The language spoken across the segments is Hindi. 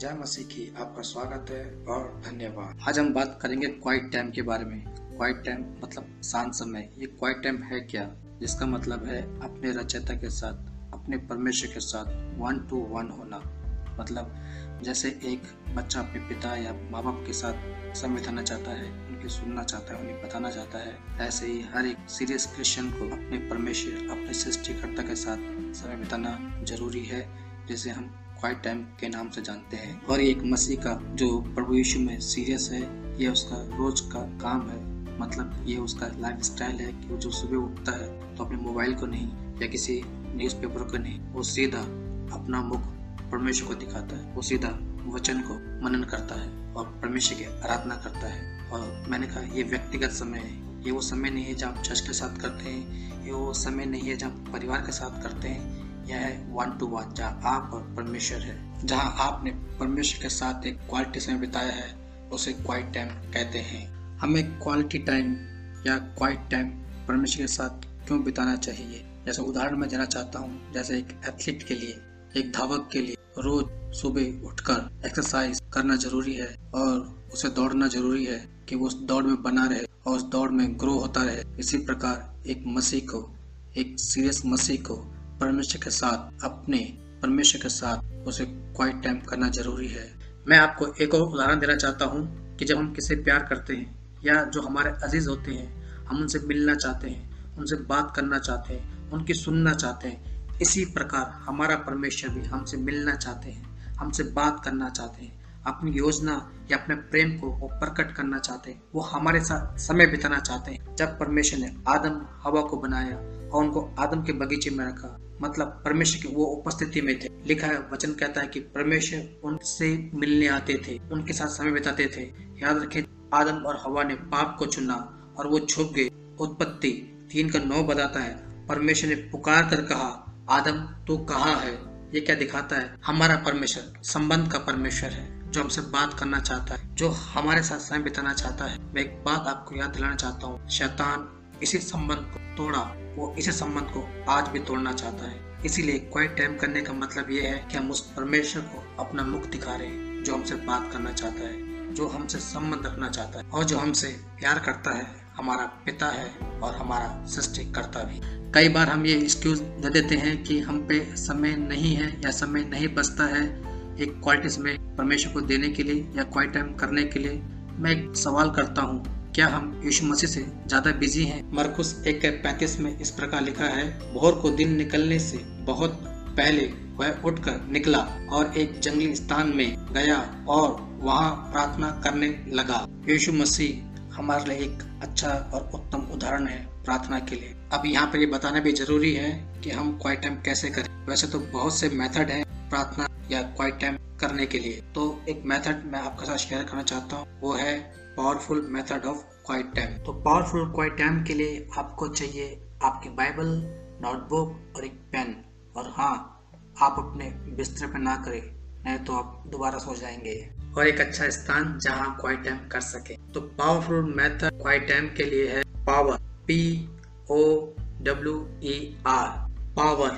जय मसीह की आपका स्वागत है और धन्यवाद। आज हम बात करेंगे क्वाइट टाइम के बारे में। क्वाइट टाइम मतलब शांत समय। ये क्वाइट टाइम है क्या? जिसका मतलब है अपने रचयिता के साथ, अपने परमेश्वर के साथ वन टू वन होना। मतलब जैसे एक बच्चा अपने पिता या माँ बाप के साथ समय बिताना चाहता है, उनकी सुनना चाहता है, उन्हें बताना चाहता है, ऐसे ही हर एक सीरियस क्रिश्चियन को अपने परमेश्वर, अपने सृष्टिकर्ता के साथ समय बिताना ज़रूरी है, जिसे हम क्वाइट टाइम के नाम से जानते हैं। और एक मसीह का, जो प्रभु यीशु में सीरियस है ये उसका रोज का काम है। मतलब ये उसका लाइफ स्टाइल है कि वो जो सुबह उठता है तो अपने मोबाइल को नहीं, या किसी न्यूज़पेपर को नहीं, वो सीधा अपना मुख परमेश्वर को दिखाता है। वो सीधा वचन को मनन करता है और परमेश्वर की आराधना करता है। और मैंने कहा, ये व्यक्तिगत समय है। ये वो समय नहीं है जब आप चर्च के साथ करते हैं, ये वो समय नहीं है जब परिवार के साथ करते हैं। यह वन टू वन जहाँ आप और परमेश्वर है। जहाँ आपने परमेश्वर के साथ एक क्वालिटी समय बिताया है, उसे क्वाइट टाइम कहते हैं। हमें क्वालिटी टाइम या क्वाइट टाइम परमेश्वर के साथ क्यों बिताना चाहिए? जैसे उदाहरण मैं देना चाहता हूँ, जैसे एक एथलीट के लिए, एक धावक के लिए रोज सुबह उठकर एक्सरसाइज करना ज़रूरी है और उसे दौड़ना ज़रूरी है कि वो उस दौड़ में बना रहे और उस दौड़ में ग्रो होता रहे। इसी प्रकार एक मसीह को, एक सीरियस मसीह को परमेश्वर के साथ, अपने परमेश्वर के साथ उसे क्वाइट टाइम करना ज़रूरी है। मैं आपको एक और उदाहरण देना चाहता हूँ कि जब हम किसे प्यार करते हैं या जो हमारे अज़ीज़ होते हैं, हम उनसे मिलना चाहते हैं, उनसे बात करना चाहते हैं, उनकी सुनना चाहते हैं, इसी प्रकार हमारा परमेश्वर भी हमसे मिलना चाहते हैं, हमसे बात करना चाहते हैं, अपनी योजना या अपने प्रेम को वो प्रकट करना चाहते हैं, वो हमारे साथ समय बिताना चाहते हैं। जब परमेश्वर ने आदम हवा को बनाया और उनको आदम के बगीचे में रखा मतलब परमेश्वर की वो उपस्थिति में थे। लिखा वचन कहता है कि परमेश्वर उनसे मिलने आते थे, उनके साथ समय बिताते थे। याद रखें, आदम और हवा ने पाप को चुना और वो छुप गए। उत्पत्ति तीन का नौ बताता है। परमेश्वर ने पुकार कर कहा, आदम, तू कहाँ है? ये क्या दिखाता है? हमारा परमेश्वर, संबंध का परमेश्वर है, जो हमसे बात करना चाहता है, जो हमारे साथ समय बिताना चाहता है। मैं एक बात आपको याद दिलाना चाहता हूँ। शैतान इसी संबंध को तोड़ा। वो इसी संबंध को आज भी तोड़ना चाहता है। इसीलिए क्वाइट टाइम करने का मतलब ये है कि हम उस परमेश्वर को अपना मुख दिखा रहे हैं, जो हमसे बात करना चाहता है, जो हमसे संबंध रखना चाहता है, और जो हमसे प्यार करता है, हमारा पिता है और हमारा सृष्टि करता भी। कई बार हम ये एक्सक्यूज दे देते हैं कि हम पे समय नहीं है या समय नहीं बचता है एक क्वालिटी समय परमेश्वर को देने के लिए या क्वाइट टाइम करने के लिए। मैं एक सवाल करता हूँ क्या हम यीशु मसीह से ज़्यादा बिज़ी हैं? मरकुस एक पैंतीस में इस प्रकार लिखा है, भोर को दिन निकलने से बहुत पहले वह उठकर निकला और एक जंगली स्थान में गया और वहाँ प्रार्थना करने लगा। यीशु मसीह हमारे लिए एक अच्छा और उत्तम उदाहरण है प्रार्थना के लिए। अब यहाँ पर ये बताना भी ज़रूरी है कि हम क्वाइट टाइम कैसे करें? वैसे तो बहुत से मेथड हैं प्रार्थना या क्वाइट टाइम करने के लिए। तो एक मेथड मैं आपके साथ शेयर करना चाहता हूँ, वो है powerful method of quiet time तो पावरफुल क्वाइट टाइम के लिए आपको चाहिए आपकी बाइबल नोटबुक और एक पेन और हाँ आप अपने बिस्तर पे ना करें, नहीं तो आप दोबारा सो जाएँगे। और एक अच्छा स्थान जहाँ क्वाइट टाइम कर सके। तो पावरफुल मेथड क्वाइट टाइम के लिए है power P O W E R power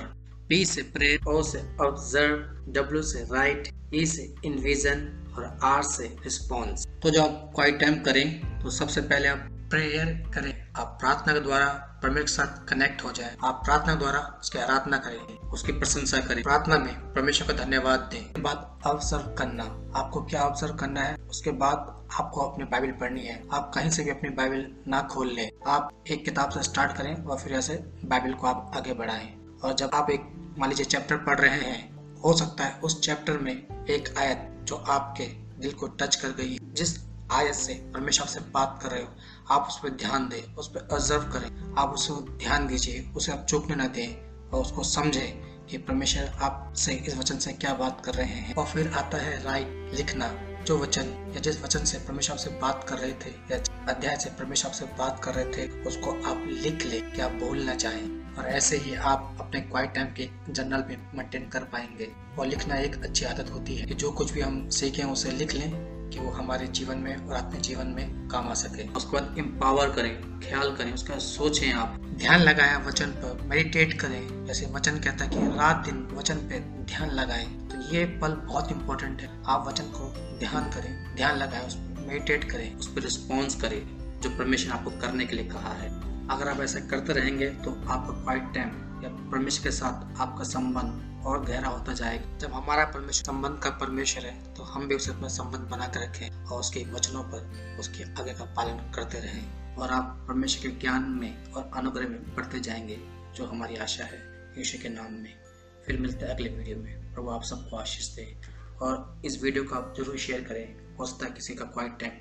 P से प्रे ओ से ऑब्ज़र्व डब्ल्यू से राइट ई से इन्विजन और आर से रिस्पॉन्स तो जब आप क्वाइट टाइम करें तो सबसे पहले आप प्रेयर करें। आप प्रार्थना के द्वारा परमेश्वर के साथ कनेक्ट हो जाए। आप प्रार्थना द्वारा उसकी आराधना करें। उसकी प्रशंसा करें। प्रार्थना में परमेश्वर को धन्यवाद दें। बाद अवसर करना। आपको क्या अवसर करना है? उसके बाद आपको अपनी बाइबल पढ़नी है। आप कहीं से भी अपनी बाइबल ना खोल लें। आप एक किताब से स्टार्ट करें और फिर ऐसे बाइबल को आप आगे बढ़ाएँ। और जब आप एक मान लीजिए चैप्टर पढ़ रहे हैं, हो सकता है उस चैप्टर में एक आयत जो आपके दिल को टच कर गई जिस आयत से परमेश्वर से बात कर रहे हो, आप उस पर ध्यान दें, उस पर ऑब्ज़र्व करें, आप उसे ध्यान दीजिए, उसे आप चूकने न दें और उसको समझें कि परमेश्वर आपसे, इस वचन से क्या बात कर रहे हैं। और फिर आता है राइट लिखना। जो वचन या जिस वचन से परमेश्वर से बात कर रहे थे या अध्याय से परमेश्वर से बात कर रहे थे उसको आप लिख ले कि आप भूलना चाहें और ऐसे ही आप अपने क्वाइट टाइम के जर्नल में मेंटेन कर पाएँगे। और लिखना एक अच्छी आदत होती है कि जो कुछ भी हम सीखें उसे लिख लें कि वो हमारे जीवन में और अपने जीवन में काम आ सके। उसके बाद एम्पावर करें ख्याल करें उसका सोचें आप। ध्यान लगाया वचन पर मेडिटेट करें। जैसे वचन कहता है कि रात दिन वचन पे ध्यान लगाएँ। ये पल बहुत इंपॉर्टेंट है। आप वचन को ध्यान करें, ध्यान लगाएँ, उस पर मेडिटेट करें, उस पर रिस्पॉन्स करें, जो परमेश्वर आपको करने के लिए कहा है। अगर आप ऐसा करते रहेंगे तो आपका क्वाइट टाइम या परमेश्वर के साथ आपका संबंध और गहरा होता जाएगा। जब हमारा परमेश्वर संबंध का परमेश्वर है तो हम भी उसे अपना संबंध बना कर रखें और उसके वचनों पर उसके आगे का पालन करते रहें। और आप परमेश्वर के ज्ञान में और अनुग्रह में बढ़ते जाएँगे, जो हमारी आशा है। यीशु के नाम में। फिर मिलते हैं अगले वीडियो में। प्रभु, आप सबको आशीष दे। और इस वीडियो को आप ज़रूर शेयर करें। हो सकता है किसी का क्वाइट टाइम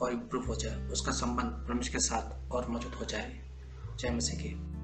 और इम्प्रूव हो जाए। उसका संबंध परमेश्वर के साथ और मौजूद हो जाए। जय मसीह की।